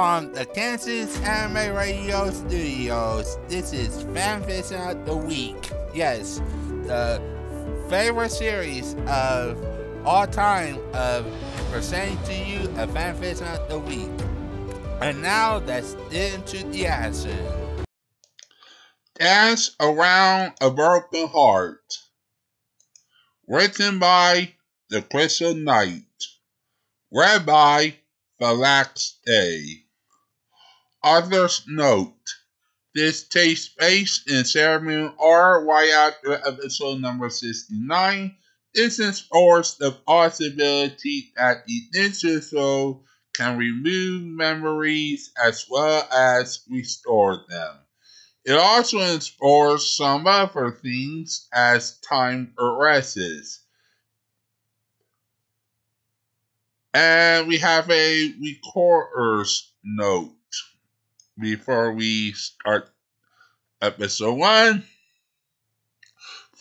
From the Kansas Anime Radio Studios, this is Fanfiction of the Week. Yes, the favorite series of all time of presenting to you a Fanfiction of the Week. And now get into the action. Dance Around a Broken Heart. Written by The Crystal Knight. Read by Falax A. Author's note. This takes place in Moon R episode number 69. This explores the possibility that the ninja soul can remove memories as well as restore them. It also explores some other things as time progresses. And we have a recorder's note before we start episode one.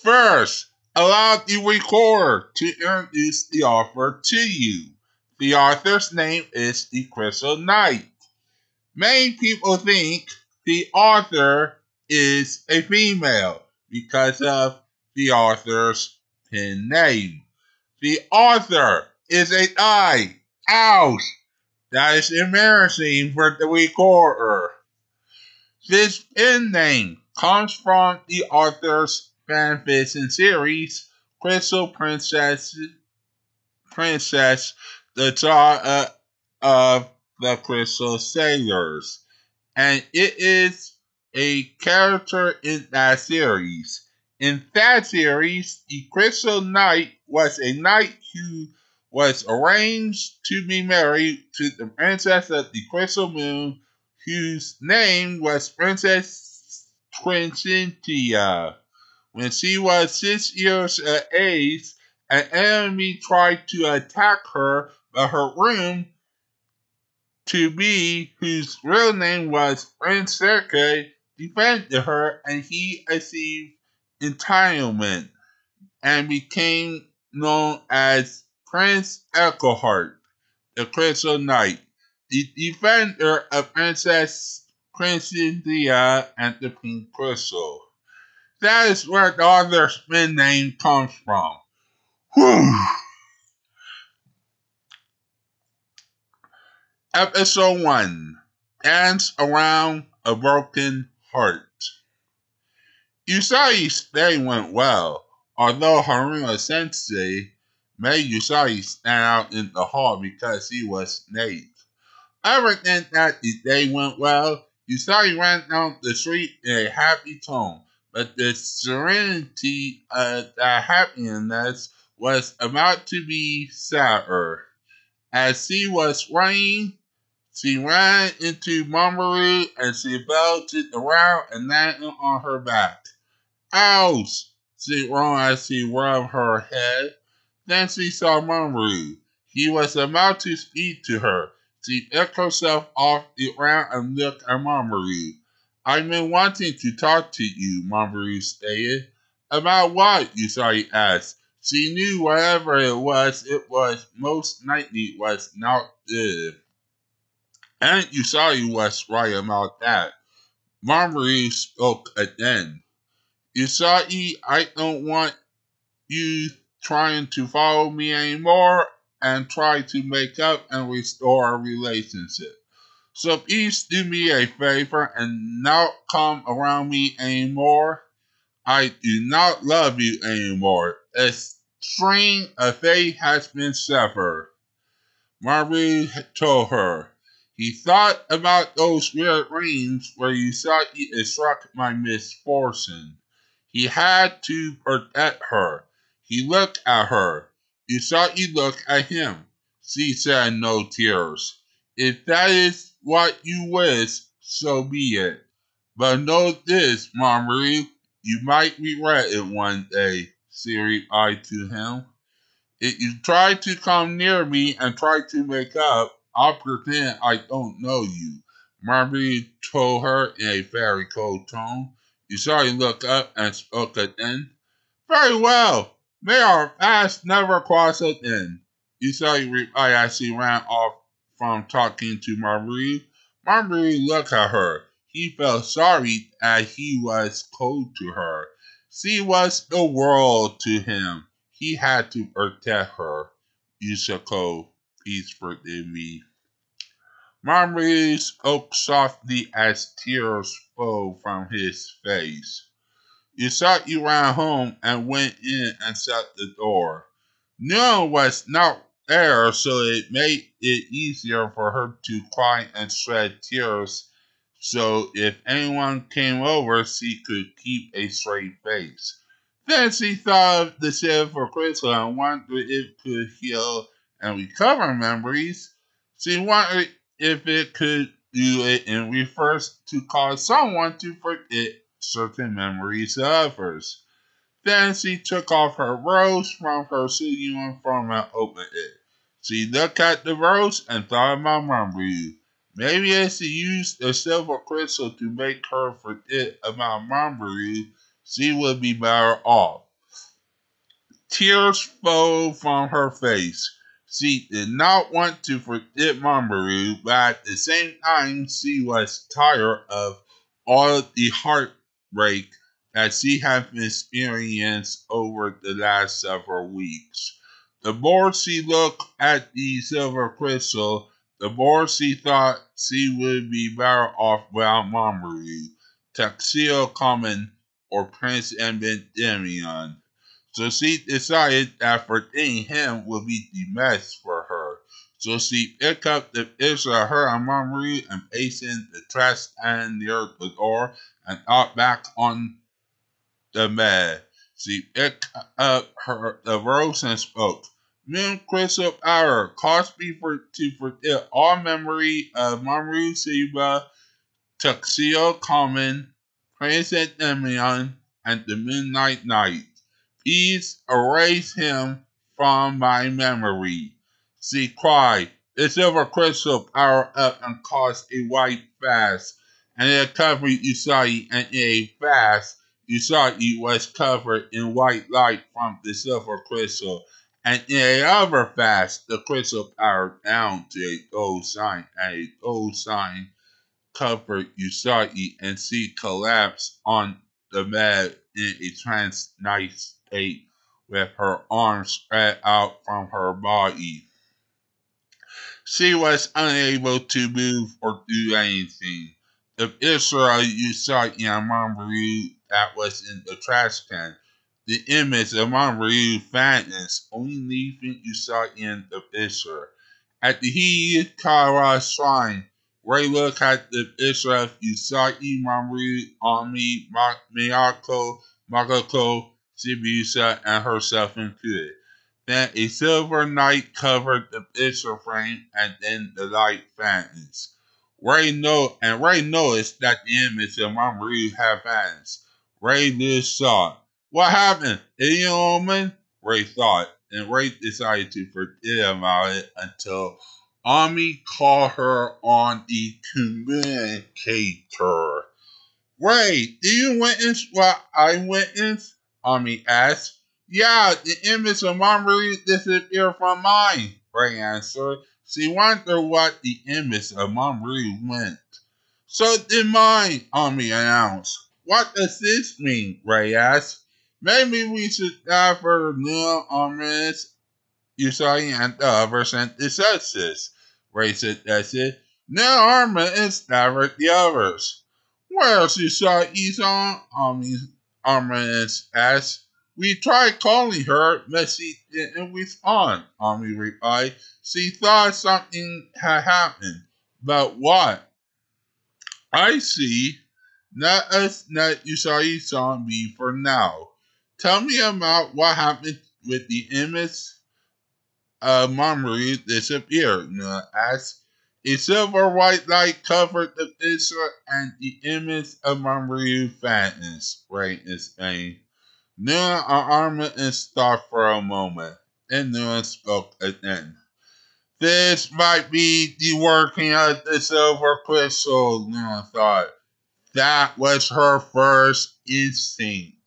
First, allow the recorder to introduce the author to you. The author's name is the Crystal Knight. Many people think the author is a female because of the author's pen name. The author is a guy. Ouch! That is embarrassing for the recorder. This pen name comes from the author's fanfiction series, Crystal Princess, Princess, the daughter uh, of the Crystal Sailors, and it is a character in that series. In that series, the Crystal Knight was a knight who was arranged to be married to the princess of the Crystal Moon, whose name was Princess Quincentia. When she was six years of age, an enemy tried to attack her, but her room to be, whose real name was Prince Sergei, defended her and he achieved entitlement and became known as Prince Echoheart, the Crystal Knight, the defender of Princess Cynthia and the Pink Crystal. That is where the other spin name comes from. Whew. Episode 1 Dance Around a Broken Heart. Usai's day went well, although Haruna Sensei made Usagi stand out in the hall because he was late. Everything that the day went well, Usagi ran down the street in a happy tone, but the serenity uh, of that happiness was about to be sadder. As she was running, she ran into Mamoru and she fell to the ground and landed on her back. Ouch! she groaned as she rubbed her head. She saw Mamoru. He was about to speak to her. She picked herself off the ground and looked at Mamoru. I've been wanting to talk to you, Mamoru stated. About what? Usagi asked. She knew whatever it was, it was most likely was not good. And Usagi was right about that. Mamoru spoke again. Usagi, I don't want you trying to follow me anymore and try to make up and restore our relationship. So please do me a favor and not come around me anymore. I do not love you anymore. A string of fate has been severed. Maru told her. He thought about those weird dreams where you thought it struck my misfortune. He had to protect her. He looked at her. You thought you looked at him. She said no tears. If that is what you wish, so be it. But know this, Mamoru, you might regret it one day, she replied to him. If you try to come near me and try to make up, I'll pretend I don't know you. Mamoru told her in a very cold tone. Usagi looked up and spoke again. Very well. May our paths never cross again. As she ran off from talking to Mamoru. Mamoru looked at her. He felt sorry that he was cold to her. She was the world to him. He had to protect her. Usako, please forgive me. Mamoru spoke softly as tears flowed from his face. You thought you ran home and went in and shut the door. One was not there, so it made it easier for her to cry and shed tears. So if anyone came over, she could keep a straight face. Then she thought of the silver crystal and wondered if it could heal and recover memories. She wondered if it could do it in reverse to cause someone to forget certain memories of others. Then she took off her rose from her suit uniform and opened it. She looked at the rose and thought about Mamoru. Maybe she used a silver crystal to make her forget about Mamoru, she would be better off. Tears flowed from her face. She did not want to forget Mamoru, but at the same time, she was tired of all the heartbreak that she had experienced over the last several weeks. The more she looked at the silver crystal, the more she thought she would be better off without Mamoru, Tuxedo Kamen, or Prince Endymion. So she decided that forgetting him would be the best for her. So she picked up the picture of her and and in the trash can near the door and out back on the bed. She picked up her the rose and spoke. Moon Crystal Hour caused me for, to forget all memory of Mamoru Chiba, Tuxedo Kamen, Prince Endymion, and the Midnight Knight. Please erase him from my memory. She cried. The silver crystal powered up and caused a white fast, and it covered Usagi, and in a fast, you Usagi was covered in white light from the silver crystal, and in another fast, the crystal powered down to a gold sign, and a gold sign covered Usagi, and she collapsed on the bed in a trance nice state with her arms spread out from her body. She was unable to move or do anything. The Israel you saw in Mamoru that was in the trash can, the image of Mamoru vanished, only leaving you saw in the picture. At the Hikawa shrine, Rei look at the picture of Usagi Mamoru, Ami, Minako, Makoto, Shibuya, and herself included. Then a silver light covered the picture frame, and then the light vanished. Rei know and Rei noticed that the image of Mamoru had vanished. Rei just saw What happened? Any woman? Rei thought, and Rei decided to forget about it until Ami called her on the communicator. Rei, do you witness what I witnessed? Ami asked. Yeah, the image of Mamoru disappeared from mine, Rei answered. She wondered what the image of Mamoru meant. So did mine, Ami announced. What does this mean? Rei asked. Maybe we should dive for new ominous Usagi and the other synthesizers. Rei suggested. Armor is never the others. Where's Usagi-san? Ami Arminus asked. We tried calling her, but she didn't respond, Ami replied. She thought something had happened. But what? I see. Let us let Usagi-san be for now. Tell me about what happened with the image uh, of Mamoru disappeared, Luna asked. A silver white light covered the picture and the image of Mamoru vanished, Rei explained. Luna armored and stopped for a moment. And then spoke again. This might be the working of the silver crystal, Luna thought. That was her first instinct.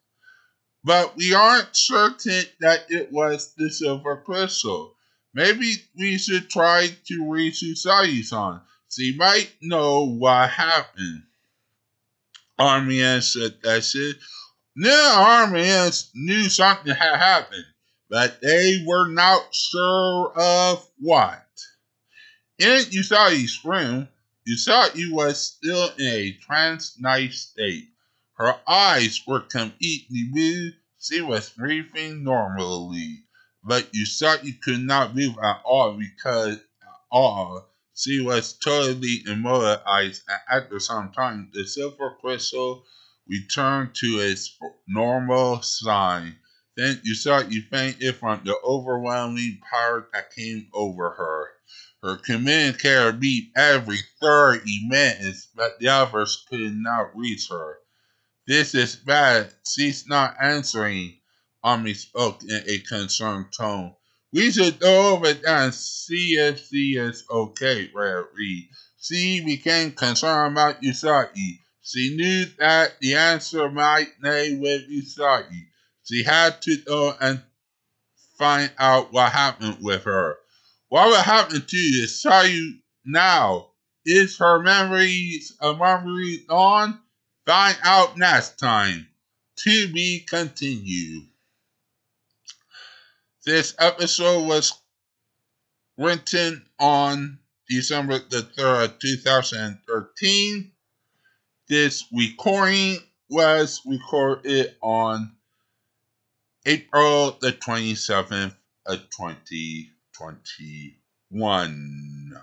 But we aren't certain that it was the silver crystal. Maybe we should try to reach Usagi-san. She might know what happened. Armian said New Armians knew something had happened, but they were not sure of what. In Usagi's room, Usagi was still in a trance-like state. Her eyes were completely blue. She was breathing normally, but Usagi could not move at all because all she was totally immobilized, and after some time, the silver crystal returned to its normal sign. Then Usagi fainted from the overwhelming power that came over her. Her communicator beat every 30 minutes, but the others could not reach her. This is bad. She's not answering. Ami spoke in a concerned tone. We should go over there and see if she is okay, Red Reed. She became concerned about Usagi. She knew that the answer might lay with Usagi. She had to go and find out what happened with her. What will happen to Usagi now? Is her memories a memory gone? Find out next time. To be continued. This episode was written on December the 3rd, 2013. This recording was recorded on April the 27th of 2021.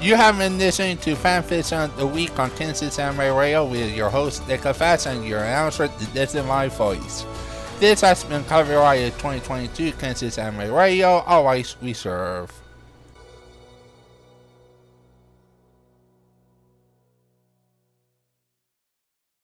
You have been listening to Fanfiction of the Week on Kansas Anime Radio with your host, Deka Fast, and your announcer, The Distant My Voice. This has been copyrighted 2022 Kansas Anime Radio, always reserved.